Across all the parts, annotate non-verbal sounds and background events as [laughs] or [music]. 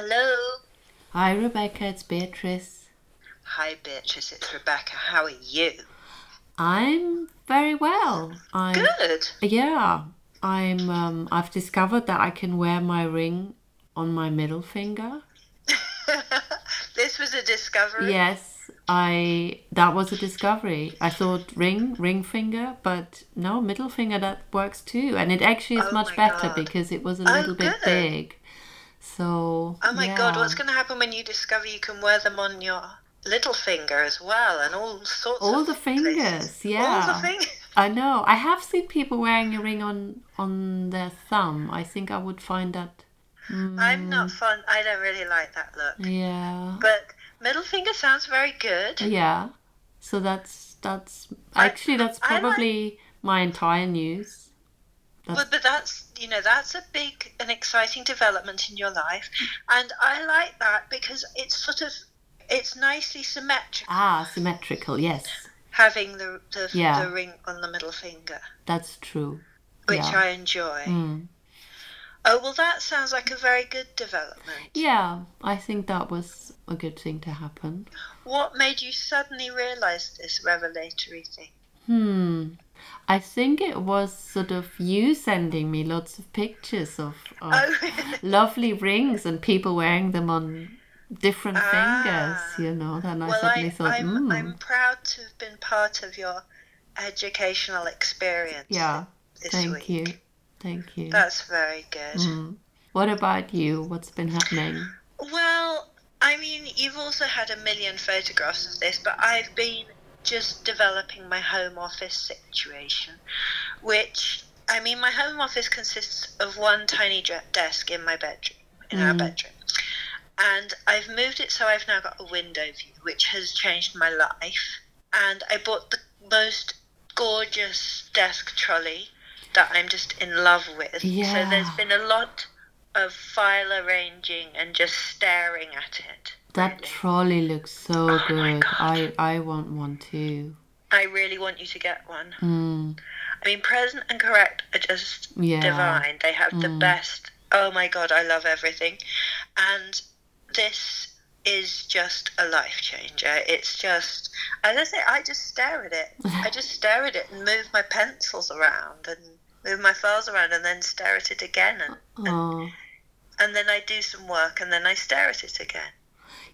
Hello. Hi, Rebecca. It's Beatrice. Hi, Beatrice. It's Rebecca. How are you? I'm very well. I'm Good. yeah. I'm. Um, I've discovered that I can wear my ring on my middle finger. [laughs] this was a discovery. Yes, I. That was a discovery. I thought ring, ring finger, but no, middle finger. That works too, and it actually is Oh much better God. because it was a Oh, little bit good. big. So. Oh my God, what's going to happen when you discover you can wear them on your little finger as well and all sorts All of the fingers, places? yeah. All the fingers. I know. I have seen people wearing a ring on on their thumb. I think I would find that. I'm Mm. not fun. I don't really like that look. Yeah. But middle finger sounds very good. Yeah. So that's that's I- actually that's I like- probably my entire news. That's, But, but that's you know that's a big and exciting development in your life, and I like that because it's sort of it's nicely symmetrical ah, symmetrical. Yes, having the the, Yeah. the ring on the middle finger, that's true. which yeah. I enjoy. Mm. Oh well, that sounds like a very good development. Yeah, I think that was a good thing to happen. What made you suddenly realise this revelatory thing? Hmm. I think it was sort of you sending me lots of pictures of, of Oh, lovely rings and people wearing them on different Ah. fingers, you know. Then I well, suddenly I, thought, I'm hmm, I'm proud to have been part of your educational experience. yeah, this thank week. you, thank you. That's very good. Mm. What about you? What's been happening? Well, I mean, you've also had a million photographs of this, but I've been just developing my home office situation, which, I mean, my home office consists of one tiny desk in my bedroom, in our Mm. bedroom. And I've moved it so I've now got a window view, which has changed my life. And I bought the most gorgeous desk trolley that I'm just in love with. So there's been a lot of file arranging and just staring at it. That trolley looks so Oh good. I I want one too. I really want you to get one. Mm. I mean, Present and Correct are just Yeah. divine. They have the Mm. best. Oh my god, I love everything. And this is just a life changer. It's just, as I say, I just stare at it. [laughs] I just stare at it and move my pencils around and move my files around and then stare at it again. And, Oh. and then I do some work and then I stare at it again.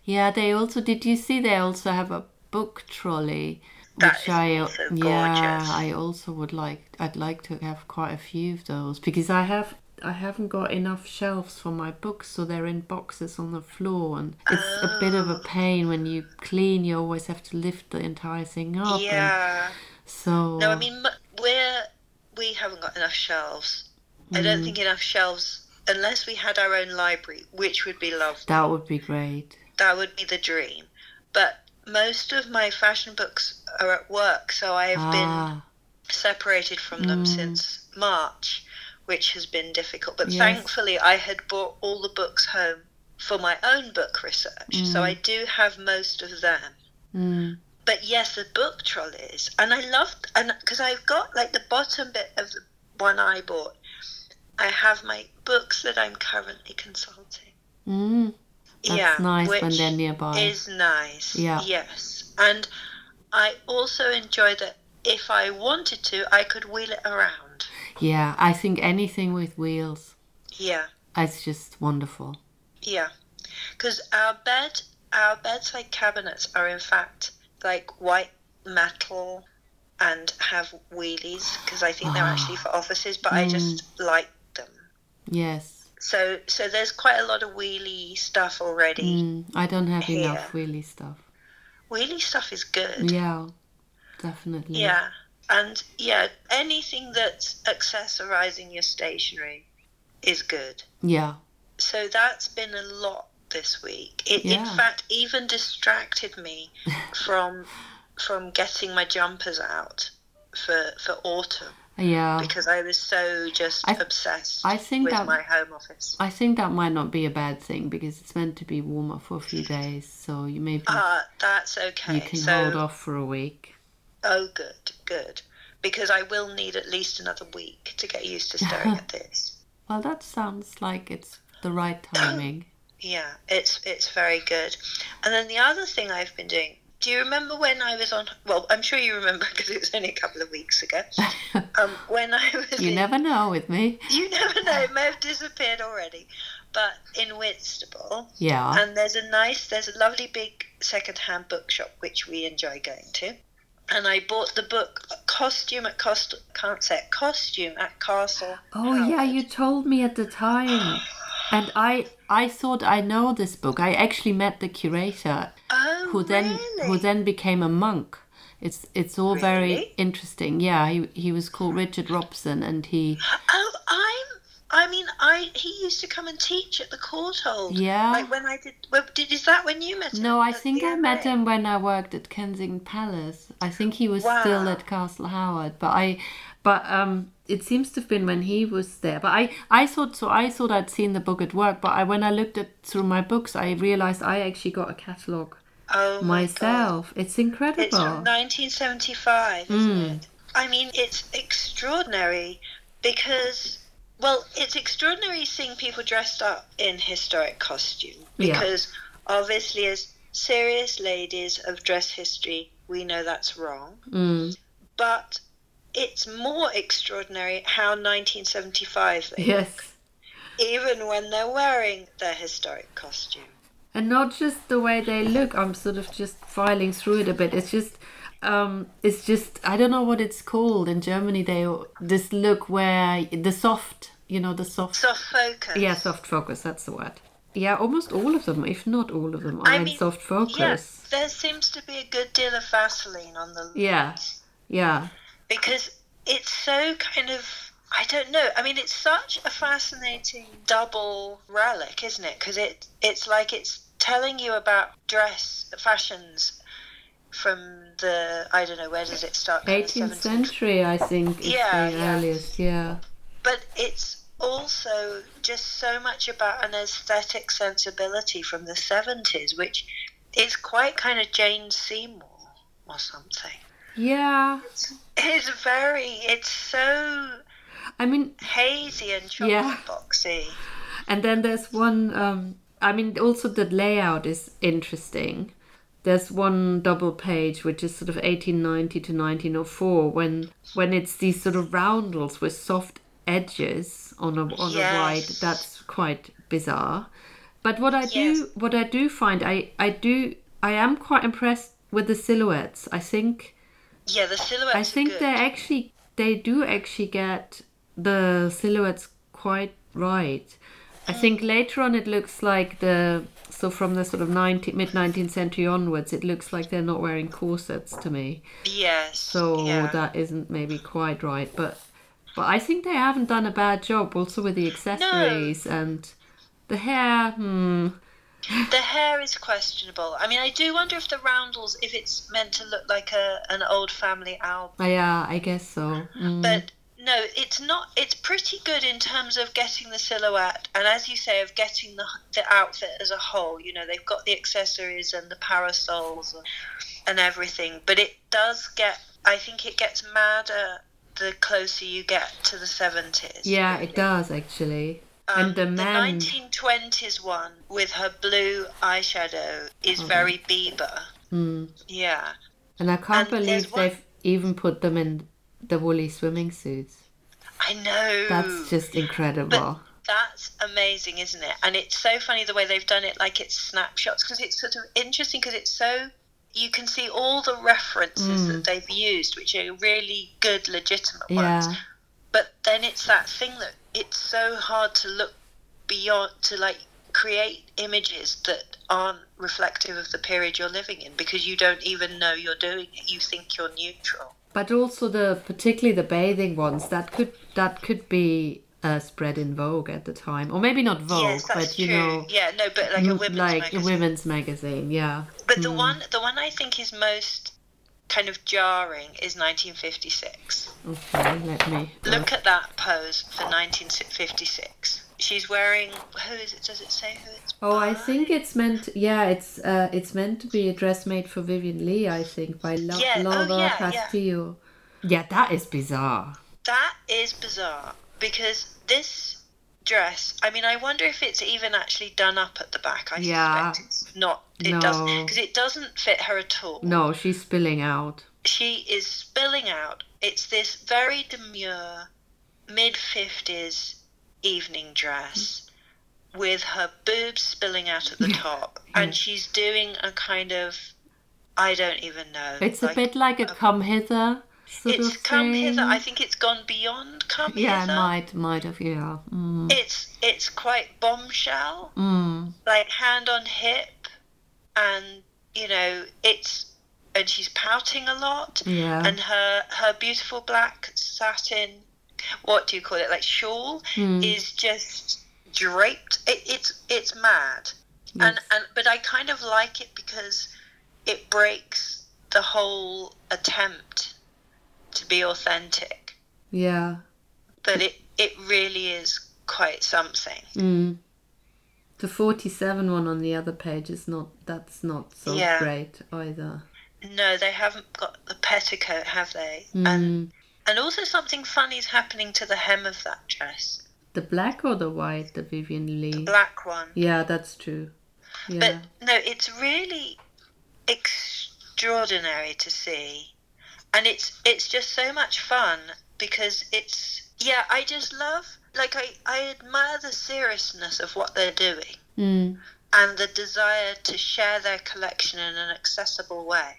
Yeah, they also did you see they also have a book trolley That which I also yeah, gorgeous. I also would like I'd like to have quite a few of those because I have I haven't got enough shelves for my books so they're in boxes on the floor and it's a bit of a Oh. pain when you clean you always have to lift the entire thing up and Yeah. so No, I mean we're we haven't got enough shelves. I don't Mm. think enough shelves unless we had our own library, which would be lovely. that would be great. That would be the dream. But most of my fashion books are at work, so I have been Ah, separated from them Mm. since March, which has been difficult. But Yes. thankfully, I had brought all the books home for my own book research, so Mm. I do have most of them. mm, But yes, the book trolleys, and I loved, and because I've got like the bottom bit of the one I bought, I have my books that I'm currently consulting. Mm. That's yeah, nice when they're nearby. is nice. Yeah. Yes, and I also enjoy that if I wanted to, I could wheel it around. Yeah, I think anything with wheels Yeah, It's just wonderful. yeah, because our bed, our bedside cabinets are in fact like white metal and have wheelies because I think they're Ah. actually for offices, but I just like them. Yes. So, so there's quite a lot of wheelie stuff already. Mm, I don't have Here. enough wheelie stuff. Wheelie stuff is good. Yeah, definitely. Yeah. And yeah, anything that's accessorizing your stationery is good. Yeah. So that's been a lot this week. It in fact even distracted me [laughs] from from getting my jumpers out for for autumn Yeah. because I was so just I- obsessed I think with that- my home office. I think that might not be a bad thing because it's meant to be warmer for a few days, so you maybe Uh, that's okay. you can so hold off for a week. oh good, good. Because I will need at least another week to get used to staring [laughs] at this. Well, that sounds like it's the right [coughs] timing. yeah, it's it's very good. And then the other thing I've been doing. Do you remember when I was on? Well, I'm sure you remember [laughs] because it was only a couple of weeks ago. [laughs] Um, when I was. You in- never know with me. You never know. It may have disappeared already. But in Whitstable, Yeah. and there's a nice, there's a lovely big second-hand bookshop which we enjoy going to. And I bought the book Costume at Cost, can't say it, Costume at Castle. Oh yeah, you told me at the time. [gasps] [gasps] And I I thought I know this book. I actually met the curator Oh, who then really? who then became a monk. It's it's all very interesting. Yeah, he he was called Richard Robson and he Oh, I'm. I mean, I he used to come and teach at the Courtauld. Yeah. Like when I did. Well, did is that when you met him? No, I think I met him when I worked at Kensington Palace. I think he was still at Castle Howard, but I, but um, it seems to have been when he was there. But I, I thought so. I thought I'd seen the book at work, but I when I looked at through my books, I realized I actually got a catalogue Oh myself. It's It's incredible. from 1975, isn't it? I mean, it's extraordinary because, well, it's extraordinary seeing people dressed up in historic costume Yeah. because obviously, as serious ladies of dress history, we know that's wrong. Mm, But it's more extraordinary how 1975 they yes. look, even when they're wearing their historic costume. And not just the way they look. I'm sort of just filing through it a bit. It's just, um, it's just I don't know what it's called in Germany. They this look where the soft, you know, the soft. Soft focus. Yeah, soft focus. That's the word. Yeah, almost all of them, if not all of them, are I in soft focus. Yes, there seems to be a good deal of Vaseline on the Yeah. Yeah. Because it's so kind of I don't know. I mean, it's such a fascinating double relic, isn't it? Because it it's like it's telling you about dress fashions from the I don't know where does it start? Kind 18th century, I think, Yeah, yeah. earliest. Yeah. but it's also just so much about an aesthetic sensibility from the 70s, which is quite kind of Jane Seymour or something. Yeah. It's very, it's so I mean, hazy and chocolate Yeah. boxy. And then there's one. Um, I mean, also the layout is interesting. There's one double page which is sort of 1890 to 1904 when when it's these sort of roundels with soft edges on a on a white. That's quite bizarre. But what I Yes. do what I do find I I do I am quite impressed with the silhouettes. I think Yeah, the silhouettes I think they actually they do actually get the silhouettes quite right. I think later on it looks like the so from the sort of 19, mid 19th century onwards it looks like they're not wearing corsets to me. Yes. So yeah. that isn't maybe quite right, but but I think they haven't done a bad job also with the accessories and the hair. Hmm. The hair is questionable. I mean, I do wonder if the roundels, if it's meant to look like a an old family album. Oh, yeah, I guess so. Mm. But no, it's not. It's pretty good in terms of getting the silhouette, and as you say, of getting the the outfit as a whole. You know, they've got the accessories and the parasols and, and everything, but it does get. I think it gets madder the closer you get to the seventies. yeah, it does actually. Um, and the men. 1920s one with her blue eyeshadow is very Biba. Hmm. Yeah. And I can't And believe they've even put them in the woolly swimming suits. I know. That's just incredible. That's amazing, isn't it? And it's so funny the way they've done it, like it's snapshots, because it's sort of interesting because it's so. You can see all the references Mm. that they've used, which are really good, legitimate yeah. ones. But then it's that thing that it's so hard to look beyond, to like create images that aren't reflective of the period you're living in because you don't even know you're doing it. You think you're neutral. But also the particularly the bathing ones that could that could be uh, spread in Vogue at the time, or maybe not Vogue, yes, but you true. know, yeah, no, but like a women's like magazine. a women's magazine. Yeah. But the Mm. one, the one I think is most kind of jarring is 1956. Okay, let me. Look at that pose for 1956. She's wearing. Who is it? Does it say who it's? Oh, I think it's meant. Yeah, it's uh, it's meant to be a dress made for Vivien Leigh. I think by La- Yeah, oh, Laura yeah, yeah. Castillo. Yeah, that is bizarre. That is bizarre because this dress. I mean, I wonder if it's even actually done up at the back. I Yeah. suspect it's not. It No. does because it doesn't fit her at all. No, she's spilling out. She is spilling out. It's this very demure, mid fifties evening dress with her boobs spilling out at the top, and she's doing a kind of. I don't even know. It's a bit like a come hither It's come thing. hither. I think it's gone beyond come yeah, hither. might might have yeah. Mm. It's it's quite bombshell. Mm. like hand on hip and you know it's and she's pouting a lot Yeah. and her her beautiful black satin what do you call it like shawl Mm. is just draped it, it's it's mad and and but i kind of like it because it breaks the whole attempt to be authentic Yeah. but it it really is quite something Mm. The 47 one on the other page is not, that's not so Yeah. great either. no they haven't got the petticoat have they Mm. and And also something funny is happening to the hem of that dress. the black or the white, the Vivien Leigh? Black one. Yeah, that's true. Yeah. But no, it's really extraordinary to see. And it's it's just so much fun because it's yeah, I just love like I, I admire the seriousness of what they're doing Mm. and the desire to share their collection in an accessible way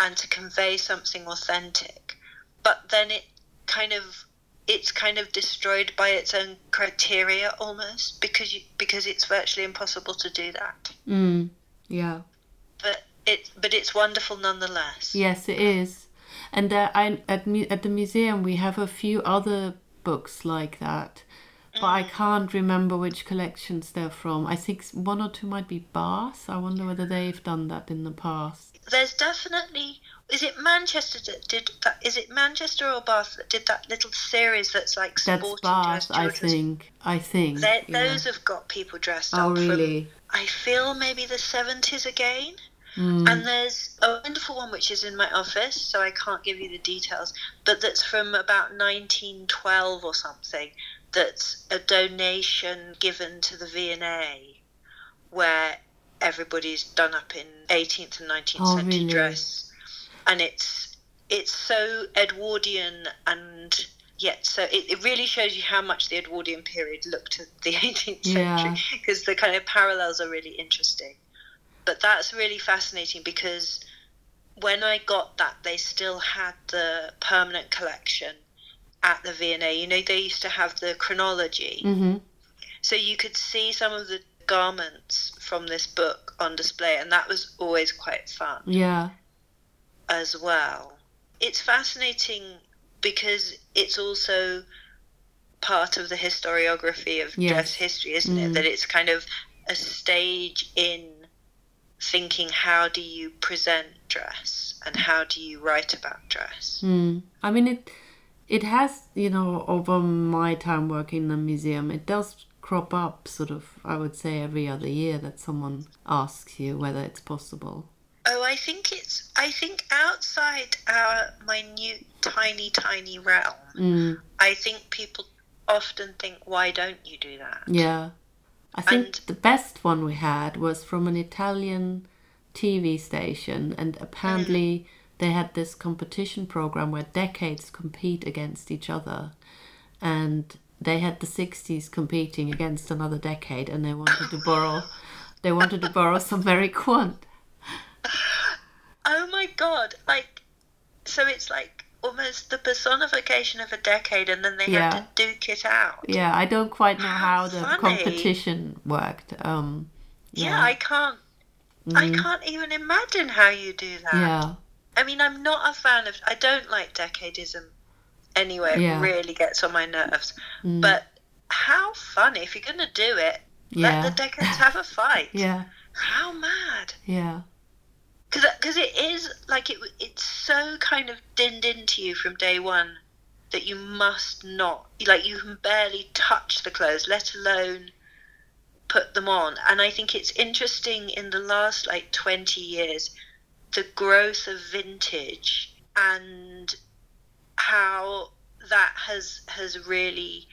and to convey something authentic. But then it kind of it's kind of destroyed by its own criteria almost because you, because it's virtually impossible to do that. Mm. Yeah. But it but it's wonderful nonetheless. Yes, it is. And uh, I, at at the museum we have a few other books like that, but I can't remember which collections they're from. I think one or two might be Bath. I wonder whether they've done that in the past. There's definitely is it Manchester that did that? Is it Manchester or Bath that did that little series that's like That's sporting Bath, I think. I think. Yeah. Those have got people dressed Oh, up from, really? I feel maybe the 70s again. Mm. And there's a wonderful one which is in my office, so I can't give you the details, but that's from about 1912 or something. That's a donation given to the V&A, where everybody's done up in 18th and 19th Oh, century really? dress, and it's it's so Edwardian and yet so it, it really shows you how much the Edwardian period looked at the [laughs] 18th Yeah. century because the kind of parallels are really interesting but that's really fascinating because when I got that, they still had the permanent collection at the V&A. You know, they used to have the chronology, Mm-hmm. so you could see some of the garments from this book on display, and that was always quite fun Yeah. as well. It's fascinating because it's also part of the historiography of dress history, isn't it? Mm. That it's kind of a stage in thinking how do you present dress and how do you write about dress. Mm. I mean, it it has, you know, over my time working in the museum, it does crop up sort of, I would say, every other year that someone asks you whether it's possible. Oh, I think it's. I think outside our minute, tiny, tiny realm, Mm. I think people often think, "Why don't you do that?" Yeah. I think And- the best one we had was from an Italian TV station, and apparently mm-hmm. they had this competition program where decades compete against each other, and they had the 60s competing against another decade, and they wanted to borrow, [laughs] they wanted to borrow some Mary Quant. [laughs] Oh my god! Like, so it's like almost the personification of a decade, and then they Yeah. have to duke it out. Yeah, I don't quite know How how the competition worked. Um, Yeah, I can't. I Mhm. can't even imagine how you do that. yeah, I mean, I'm not a fan of. I don't like decadism. Anyway, it really gets on my nerves. Mm. But how funny if you're gonna do it. yeah, Let the decades have a fight. [laughs] yeah, How mad. yeah, Because uh, it is like it. It's so kind of dinned into you from day one that you must not like you can barely touch the clothes, let alone put them on. And I think it's interesting in the last like twenty years the growth of vintage and how that has has really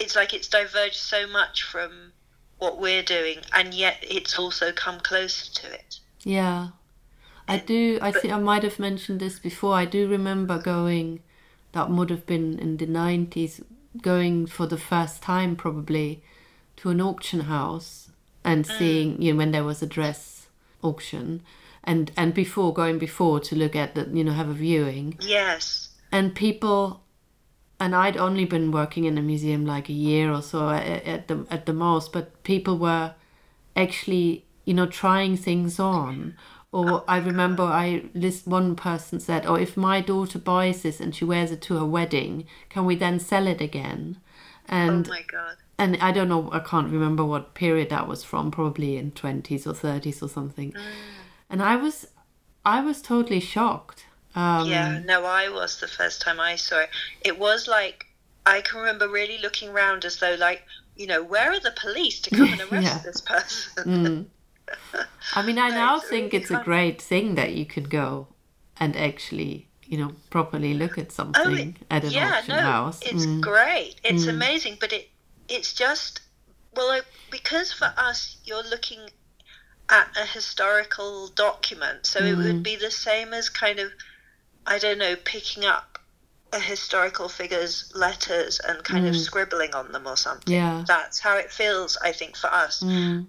it's like it's diverged so much from what we're doing, and yet it's also come closer to it. Yeah. I do. I think I might have mentioned this before. I do remember going, that would have been in the 90s, going for the first time probably to an auction house and mm. seeing, you know, when there was a dress auction. And, and before going before to look at the you know have a viewing Yes. and people and I'd only been working in a museum like a year or so at, at the at the most but people were actually you know trying things on or I remember I list one person said oh if my daughter buys this and she wears it to her wedding can we then sell it again and oh my god. and I don't know I can't remember what period that was from probably in 20s or 30s or something and I was I was totally shocked um, Yeah, no, I was the first time I saw it. It was like I can remember really looking around as though, like, you know, where are the police to come and [laughs] arrest Yeah. this person? Mm. [laughs] I mean, I No, now it's think it's a great thing that you can go and actually, you know, properly look at something at an Oh, yeah, auction no, house. it's Mm. great. It's Mm. amazing, but it it's just well, because for us, you're looking at a historical document, so it Mm. would be the same as kind of I don't know, picking up a historical figure's letters and kind of Mm. scribbling on them or something. Yeah. That's how it feels, I think, for us. Mm.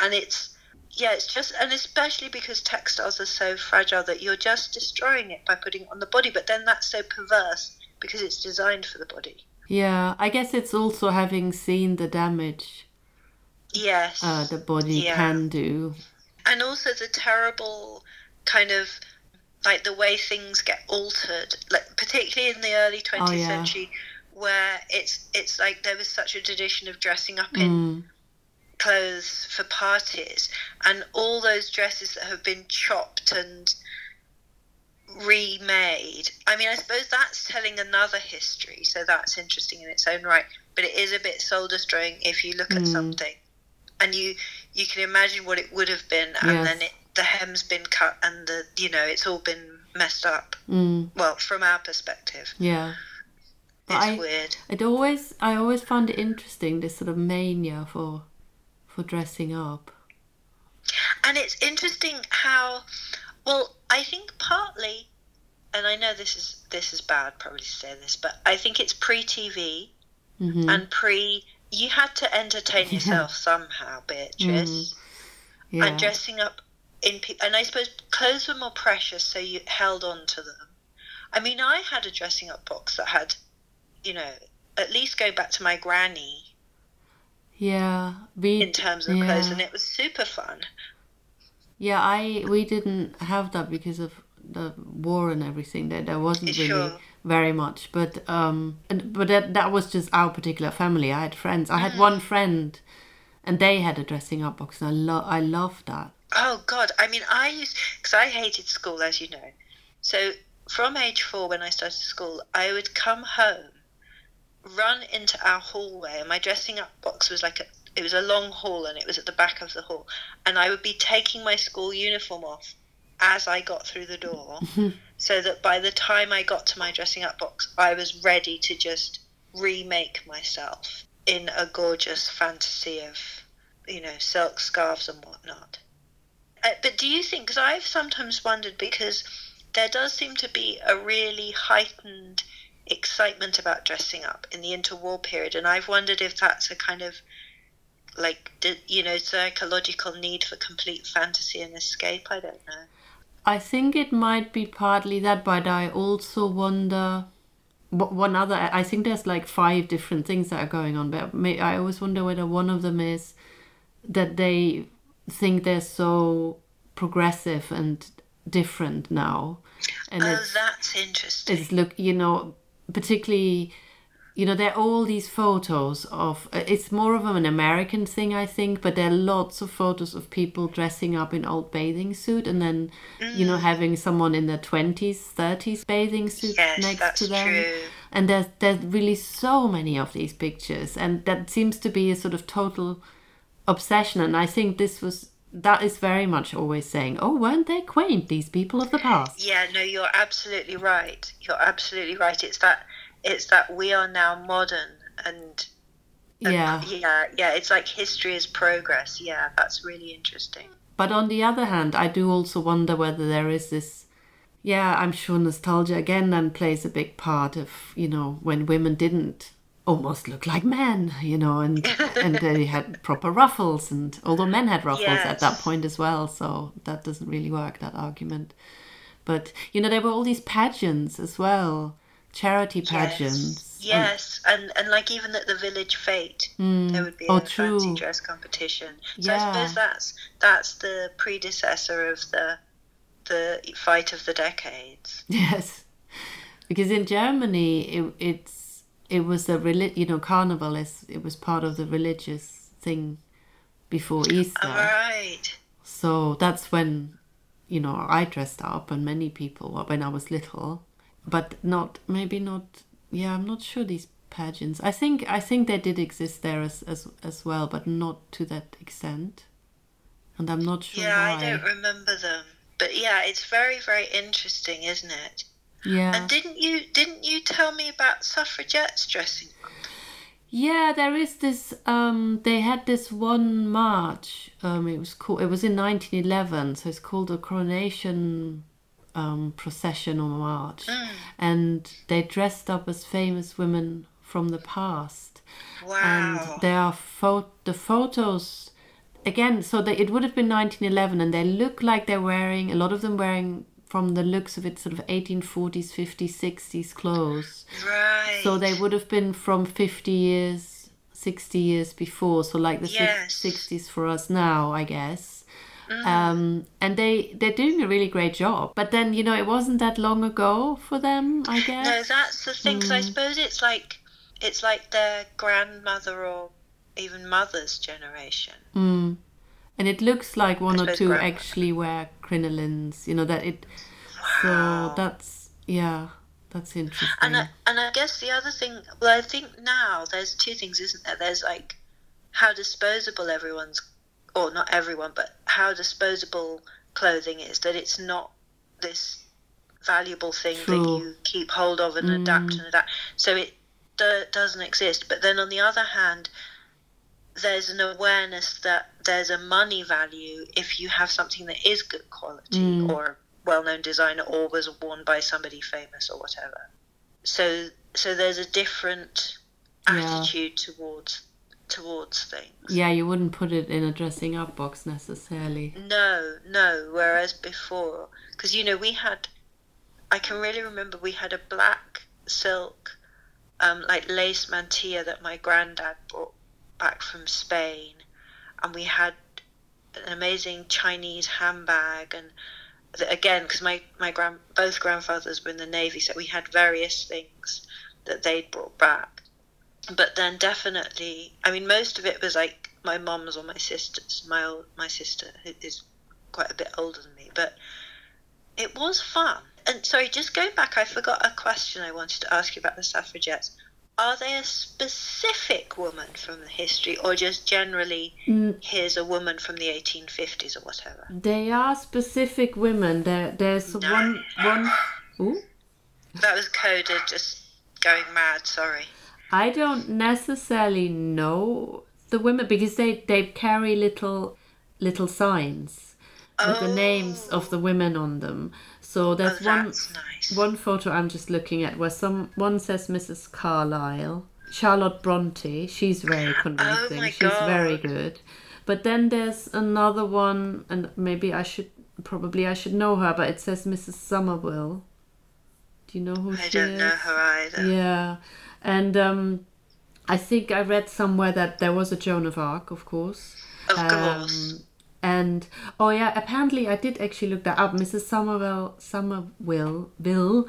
and it's yeah it's just and especially because textiles are so fragile that you're just destroying it by putting it on the body but then that's so perverse because it's designed for the body Yeah, I guess it's also having seen the damage yes uh, the body Yeah. can do. and also the terrible kind of like the way things get altered like particularly in the early 20th Oh, yeah. century where it's it's like there was such a tradition of dressing up in Mm. Clothes for parties and all those dresses that have been chopped and remade. I mean, I suppose that's telling another history, so that's interesting in its own right. But it is a bit soul destroying if you look at Mm. something and you you can imagine what it would have been, and Yes. then it, the hem's been cut and the you know it's all been messed up. Mm. Well, from our perspective, Yeah. But it's I, weird. it always, I always found it interesting this sort of mania for, for dressing up. And it's interesting how, well, I think partly, and I know this is this is bad probably to say this, but I think it's pre TV hmm and pre. You had to entertain Yeah. yourself somehow, Beatrice, yeah. and dressing up in. And I suppose clothes were more precious, so you held on to them. I mean, I had a dressing up box that had, you know, at least go back to my granny yeah. We in terms of clothes, and it was super fun. Yeah, I we didn't have that because of the war and everything. There there wasn't really Sure. very much, but um, and, but that that was just our particular family. I had friends. I had one friend, and they had a dressing up box, and I love I loved that. Oh God! I mean, I used because I hated school, as you know. So from age four, when I started school, I would come home, run into our hallway, and my dressing up box was like a. It was a long hall, and it was at the back of the hall, and I would be taking my school uniform off as I got through the door, [laughs] so that by the time I got to my dressing up box, I was ready to just remake myself in a gorgeous fantasy of, you know, silk scarves and whatnot. Uh, but do you think? Because I've sometimes wondered because there does seem to be a really heightened excitement about dressing up in the interwar period, and I've wondered if that's a kind of like you know psychological need for complete fantasy and escape. I don't know. I think it might be partly that, but I also wonder. One other, I think there's like five different things that are going on, but I always wonder whether one of them is that they think they're so progressive and different now, and oh, it's that's interesting. it's look you know particularly you know there are all these photos of uh, it's more of an american thing i think but there are lots of photos of people dressing up in old bathing suit and then you know having someone in their 20s 30s bathing suit Yes, next to them. true. and there's there's really so many of these pictures and that seems to be a sort of total obsession. And i think this was that is very much always saying oh weren't they quaint these people of the past Yeah, no, you're absolutely right. You're absolutely right. It's that it's that we are now modern and And- Yeah. yeah, yeah. It's like history is progress. Yeah, that's really interesting. But on the other hand, I do also wonder whether there is this. Yeah, I'm sure nostalgia again then plays a big part of you know when women didn't almost look like men, you know, and [laughs] and they had proper ruffles, and although men had ruffles at that point as well, so that doesn't really work that argument. But you know, there were all these pageants as well, charity pageants. Yes, yes. and and like even at the village fete, hmm. there would be Oh, a fancy dress competition. So I suppose that's that's the predecessor of the the fight of the decades. [laughs] Yes, because in Germany it, it's it was a you know carnival is it was part of the religious thing before Easter. All right. So that's when you know I dressed up and many people when I was little, but not maybe not. Yeah, I'm not sure these pageants. I think I think they did exist there as as as well, but not to that extent. And I'm not sure Yeah, why. I don't remember them. But yeah, it's very very interesting, isn't it? Yeah. And didn't you didn't you tell me about suffragettes dressing up? Yeah, there is this. Um, they had this one march. Um, it was called. It was in 1911, so it's called a coronation um, procession or march, and they dressed up as famous women from the past. Wow. And there are pho- the photos again. So they, it would have been 1911, and they look like they're wearing a lot of them wearing from the looks of it, sort of 1840s, 50s, 60s clothes. right. So they would have been from 50 years, 60 years before. So like the Yes. 60s for us now, I guess. Um, and they they're doing a really great job. But then you know it wasn't that long ago for them, I guess. No, that's the thing. 'cause I suppose it's like it's like their grandmother or even mother's generation. Mm. And it looks like one or two grandma. actually wear crinolines. You know that it. Wow. So that's yeah, that's interesting. And I, and I guess the other thing, well, I think now there's two things, isn't there? There's like how disposable everyone's, or not everyone, but how disposable clothing is. That it's not this valuable thing True. Mm. that you keep hold of and adapt and adapt. So it do, doesn't exist. But then on the other hand, there's an awareness that there's a money value if you have something that is good quality Mm. or well-known designer or was worn by somebody famous or whatever. So so there's a different Yeah. attitude towards towards things. yeah, you wouldn't put it in a dressing up box necessarily. No, no. Whereas before, because you know, we had, I can really remember we had a black silk, um, like lace mantilla that my granddad brought back from Spain, and we had an amazing Chinese handbag, and again, because my my grand both grandfathers were in the navy, so we had various things that they'd brought back. But then definitely, I mean, most of it was like my mum's or my sister's. My old, my sister is quite a bit older than me, but it was fun. And sorry, just going back, I forgot a question I wanted to ask you about the suffragettes. Are they a specific woman from the history, or just generally Mm, here's a woman from the 1850s or whatever? They are specific women. There, there's No. one, one. Ooh, That was coded, just going mad. Sorry. I don't necessarily know the women because they they carry little little signs with the names of the women on them. So Oh, there's one that's nice. one photo I'm just looking at where some one says Mrs. Carlyle, Charlotte Bronte. She's very [gasps] convincing. Oh She's very good. But then there's another one, and maybe I should probably I should know her, but it says Mrs. Somerville. Do you know who I she don't know her either. Yeah, and um, I think I read somewhere that there was a Joan of Arc, of course. Of course. And oh yeah, apparently I did actually look that up. Mrs. Somerville Somerville Bill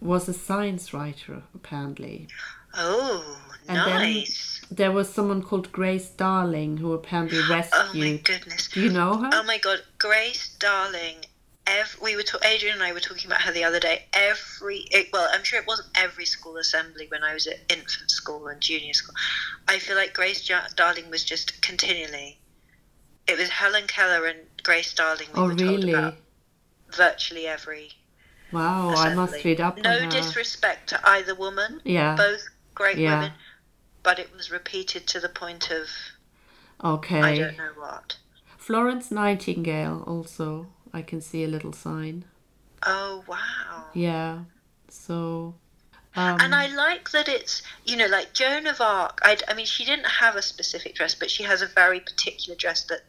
was a science writer, apparently. Oh, And nice. then there was someone called Grace Darling who apparently rescued. [gasps] oh my goodness. Do you know her? Oh my god, Grace Darling. Ev- we were ta- Adrian and I were talking about her the other day. Every it, well, I'm sure it wasn't every school assembly when I was at infant school and junior school. I feel like Grace Darling was just continually. It was Helen Keller and Grace Darling. We oh were told really? about virtually every. Wow, I must read up No disrespect to either woman. yeah. Both great Yeah. women. but it was repeated to the point of Okay. I don't know what. Florence Nightingale also. I can see a little sign. Oh wow. Yeah. So. Um, And I like that it's, you know, like Joan of Arc. I, I mean, she didn't have a specific dress, but she has a very particular dress that,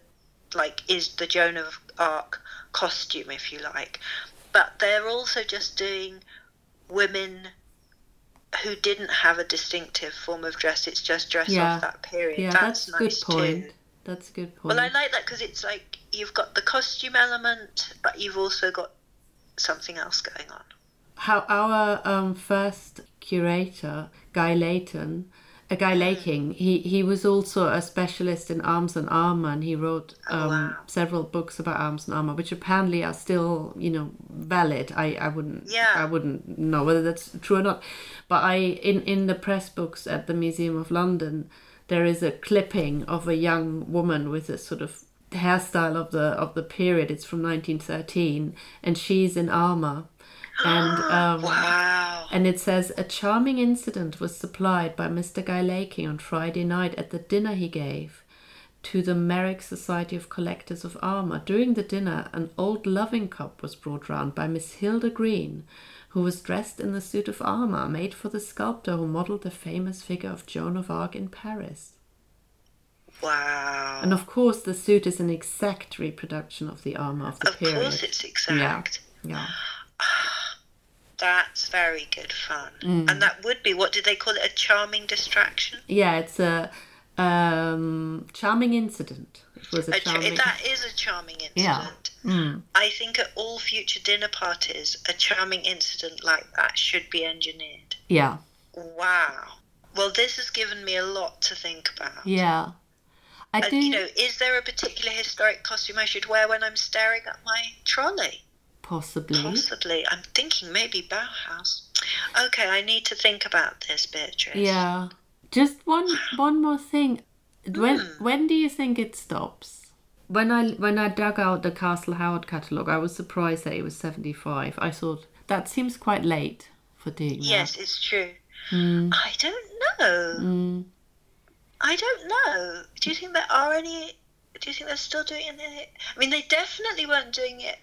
like, is the Joan of Arc costume, if you like. But they're also just doing women who didn't have a distinctive form of dress. It's just dress Yeah. off that period. yeah, that's, that's, a nice good point. too. That's a good point. Well, I like that because it's like you've got the costume element, but you've also got something else going on. How our um, first curator, Guy Layton, a Guy. Laking, he, he was also a specialist in arms and armor, and he wrote Oh, um, wow. several books about arms and armor, which apparently are still, you know, valid. I, I wouldn't, Yeah. I wouldn't know whether that's true or not. But I, in in the press books at the Museum of London, there is a clipping of a young woman with a sort of hairstyle of the of the period. It's from 1913, and she's in armor. And [gasps] um, Wow. and it says a charming incident was supplied by Mr. Guy Laking on Friday night at the dinner he gave to the Meyrick Society of Collectors of Armour. During the dinner, an old loving cup was brought round by Miss Hilda Green, who was dressed in the suit of armour made for the sculptor who modelled the famous figure of Joan of Arc in Paris. Wow. And of course, the suit is an exact reproduction of the armour of the Of period. Of course, it's exact. yeah. [gasps] [gasps] That's very good fun. Mm. And that would be what did they call it? A charming distraction. Yeah, it's a um, charming incident. It was a A cha- charming. that is a charming incident. Yeah. Mm. I think at all future dinner parties, a charming incident like that should be engineered. Yeah, Wow. Well, this has given me a lot to think about. yeah. I And, do. you know, is there a particular historic costume I should wear when I'm staring at my trolley? Possibly. Possibly. I'm thinking maybe Bauhaus. Okay, I need to think about this, Beatrice. Yeah. Just one one more thing. When Hmm. when do you think it stops? When I when I dug out the Castle Howard catalogue, I was surprised that it was seventy five. I thought that seems quite late for doing Yes, it's true. Mm, I don't know. mm, I don't know. Do you think there are any? Do you think they're still doing it? I mean, they definitely weren't doing it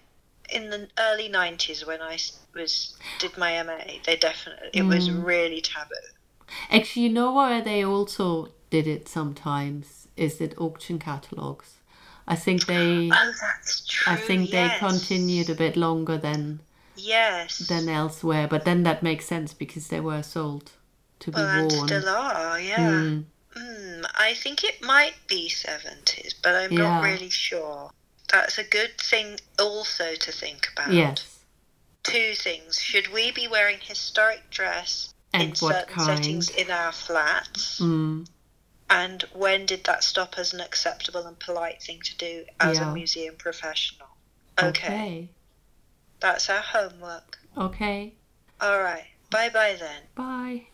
in the early '90s when I was did my MA. They definitely it was Mm. really taboo. Actually, you know where they also did it sometimes is at auction catalogues. I think they [gasps] Oh, that's true. I think yes. they continued a bit longer than Yes. than elsewhere, but then that makes sense because they were sold to be well, and worn. still are. Yeah. Mm, Mm, I think it might be 70s, but I'm not really sure. That's a good thing also to think about. yes. Two things. Should we be wearing historic dress And in certain kind? settings in our flats? Mm, And when did that stop as an acceptable and polite thing to do as Yeah. a museum professional? Okay. okay. That's our homework. Okay. All right. Bye bye then. Bye.